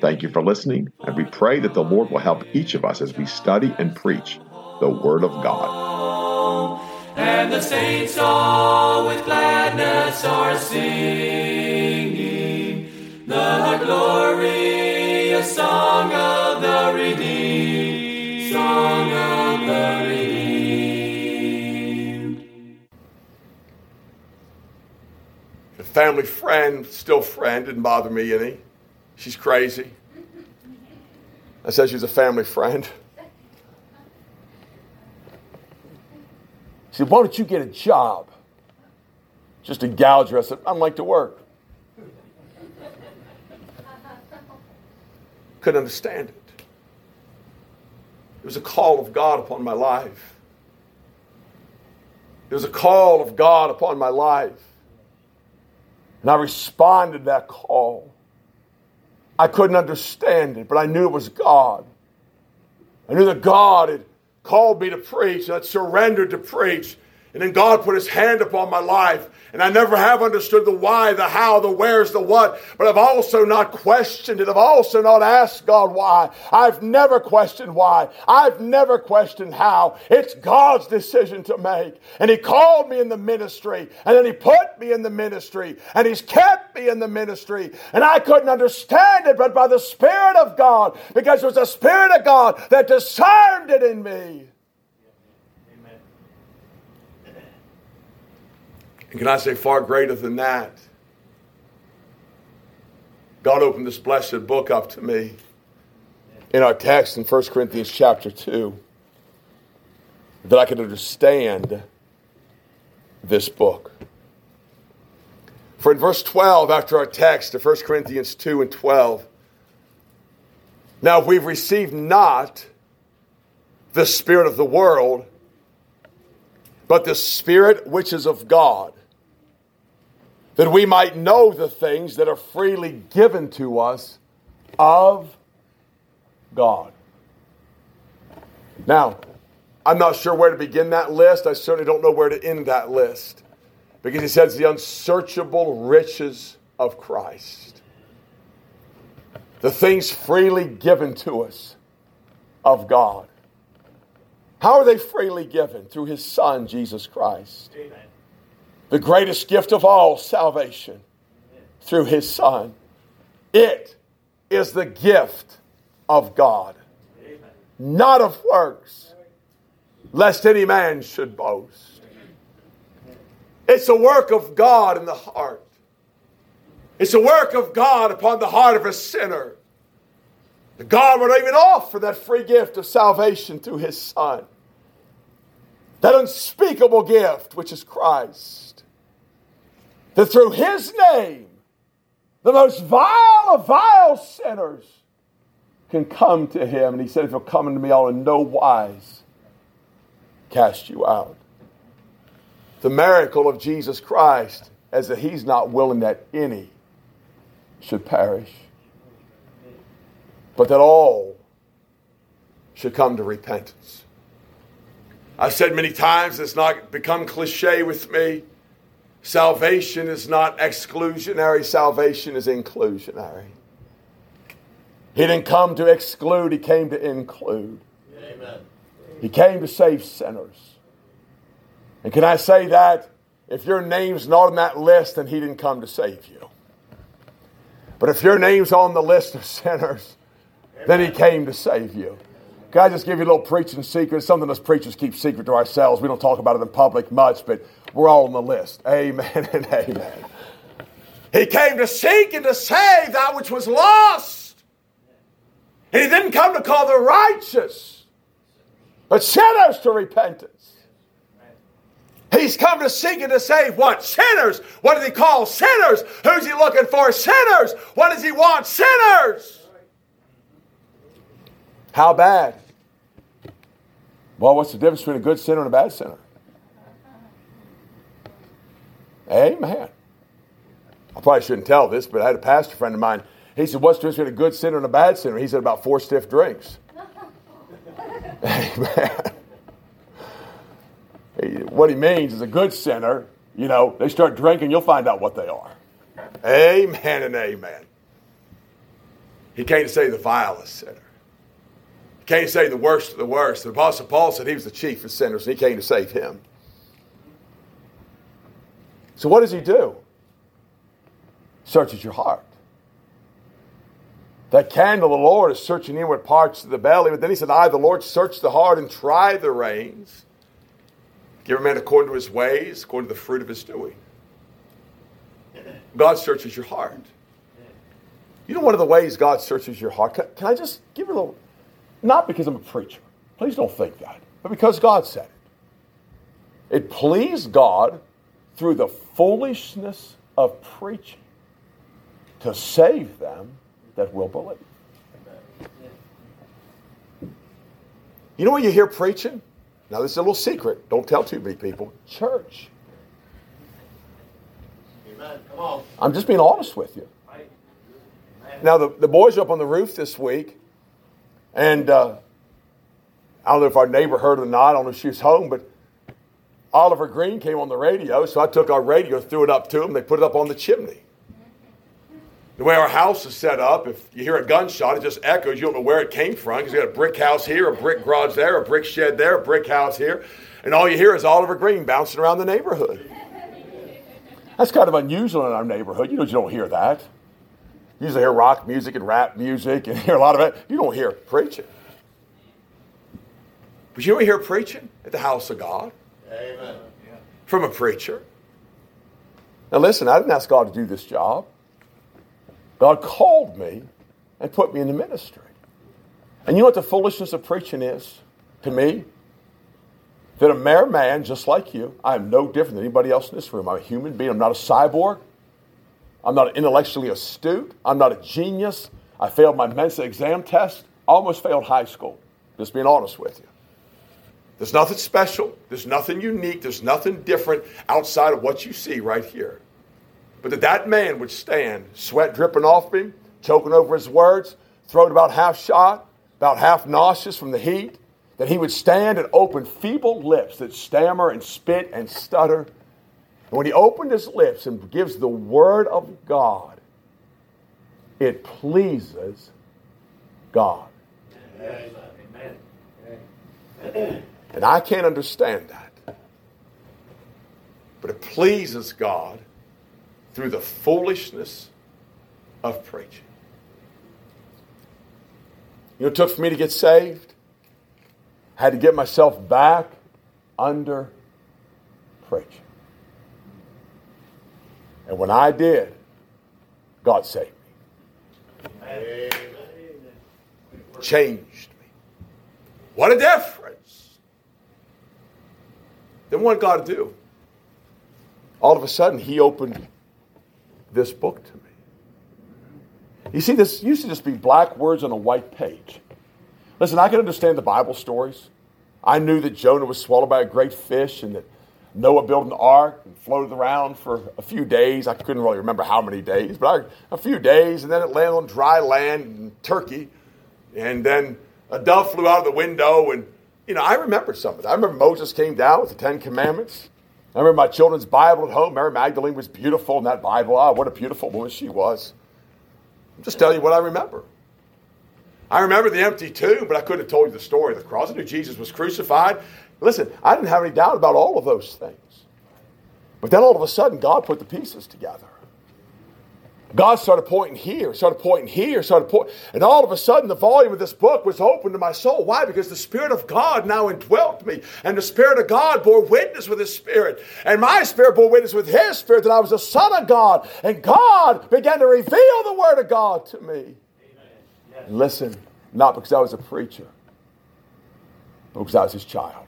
Thank you for listening, and we pray that the Lord will help each of us as we study and preach the Word of God. And the saints all with gladness are singing the glorious song of the redeemed, song of the redeemed. A family friend, still friend, didn't bother me any. She's crazy. I said she's a family friend. She said, Why don't you get a job? Just to gouge her. I said, I'd like to work. Couldn't understand it. It was a call of God upon my life. It was a call of God upon my life. And I responded to that call. I couldn't understand it, but I knew it was God. I knew that God had called me to preach, and I'd surrendered to preach. And then God put his hand upon my life. And I never have understood the why, the how, the where's, the what. But I've also not questioned it. I've also not asked God why. I've never questioned why. I've never questioned how. It's God's decision to make. And he called me in the ministry. And then he put me in the ministry. And he's kept me in the ministry. And I couldn't understand it, but by the Spirit of God, because it was the Spirit of God that discerned it in me. And can I say far greater than that? God opened this blessed book up to me in our text in 1 Corinthians chapter 2 that I could understand this book. For in verse 12, after our text of 1 Corinthians 2 and 12, now if we've received not the Spirit of the world, but the Spirit which is of God, that we might know the things that are freely given to us of God. Now, I'm not sure where to begin that list. I certainly don't know where to end that list because he says the unsearchable riches of Christ. The things freely given to us of God. How are they freely given? Through his Son, Jesus Christ. Amen the greatest gift of all salvation through his Son. It is the gift of God, not of works, lest any man should boast. It's a work of God in the heart. It's a work of God upon the heart of a sinner. God would even offer that free gift of salvation through his Son. That unspeakable gift, which is Christ that through his name, the most vile of vile sinners can come to him. And he said, If you'll come unto me, I'll in no wise cast you out. The miracle of Jesus Christ is that he's not willing that any should perish, but that all should come to repentance. I've said many times, it's not become cliche with me. Salvation is not exclusionary, salvation is inclusionary. He didn't come to exclude, he came to include. Amen. He came to save sinners. And can I say that if your name's not on that list, then he didn't come to save you. But if your name's on the list of sinners, Amen. then he came to save you. Can I just give you a little preaching secret? Something us preachers keep secret to ourselves. We don't talk about it in public much, but we're all on the list. Amen and amen. He came to seek and to save that which was lost. He didn't come to call the righteous, but sinners to repentance. He's come to seek and to save what? Sinners. What does he call sinners? Who's he looking for? Sinners. What does he want? Sinners. How bad? Well, what's the difference between a good sinner and a bad sinner? Amen. I probably shouldn't tell this, but I had a pastor friend of mine. He said, What's the difference between a good sinner and a bad sinner? He said, About four stiff drinks. Amen. What he means is a good sinner, you know, they start drinking, you'll find out what they are. Amen and amen. He came to say the vilest sinner. Came say the worst of the worst. The Apostle Paul said he was the chief of sinners, and he came to save him. So what does he do? Searches your heart. That candle, the Lord, is searching inward parts of the belly. But then he said, I, the Lord, search the heart and try the reins. Give a man according to his ways, according to the fruit of his doing. God searches your heart. You know one of the ways God searches your heart? Can, can I just give you a little, not because I'm a preacher. Please don't think that. But because God said it. It pleased God through the foolishness of preaching to save them that will believe. You know when you hear preaching? Now, this is a little secret. Don't tell too many people. Church. Amen. Come on. I'm just being honest with you. Now, the, the boys are up on the roof this week, and uh, I don't know if our neighbor heard or not. I don't know if she was home, but Oliver Greene came on the radio, so I took our radio, threw it up to them. They put it up on the chimney. The way our house is set up, if you hear a gunshot, it just echoes. You don't know where it came from because you got a brick house here, a brick garage there, a brick shed there, a brick house here, and all you hear is Oliver Greene bouncing around the neighborhood. That's kind of unusual in our neighborhood. You know, you don't hear that. You usually hear rock music and rap music and hear a lot of it. You don't hear preaching. But you don't hear preaching at the house of God. Amen. From a preacher. Now listen, I didn't ask God to do this job. God called me and put me in the ministry. And you know what the foolishness of preaching is to me? That a mere man just like you, I am no different than anybody else in this room. I'm a human being. I'm not a cyborg. I'm not intellectually astute. I'm not a genius. I failed my Mensa exam test. Almost failed high school. Just being honest with you. There's nothing special. There's nothing unique. There's nothing different outside of what you see right here. But that that man would stand, sweat dripping off him, choking over his words, throat about half shot, about half nauseous from the heat, that he would stand and open feeble lips that stammer and spit and stutter. And when he opened his lips and gives the word of God, it pleases God. Amen. And I can't understand that. But it pleases God through the foolishness of preaching. You know it took for me to get saved? I had to get myself back under preaching. And when I did, God saved me. Amen. Changed me. What a difference. Then what did God do? All of a sudden, He opened this book to me. You see, this used to just be black words on a white page. Listen, I can understand the Bible stories. I knew that Jonah was swallowed by a great fish and that Noah built an ark and floated around for a few days. I couldn't really remember how many days, but I, a few days, and then it landed on dry land in Turkey. And then a dove flew out of the window, and you know, I remember some of it. I remember Moses came down with the Ten Commandments. I remember my children's Bible at home. Mary Magdalene was beautiful in that Bible. Ah, what a beautiful woman she was. I'm just telling you what I remember. I remember the empty tomb, but I couldn't have told you the story of the cross. I knew Jesus was crucified. Listen, I didn't have any doubt about all of those things. But then all of a sudden, God put the pieces together. God started pointing here, started pointing here, started pointing. And all of a sudden, the volume of this book was open to my soul. Why? Because the Spirit of God now indwelt me. And the Spirit of God bore witness with His Spirit. And my Spirit bore witness with His Spirit that I was a Son of God. And God began to reveal the Word of God to me. Yes. Listen, not because I was a preacher, but because I was His child.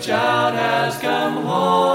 child has come home,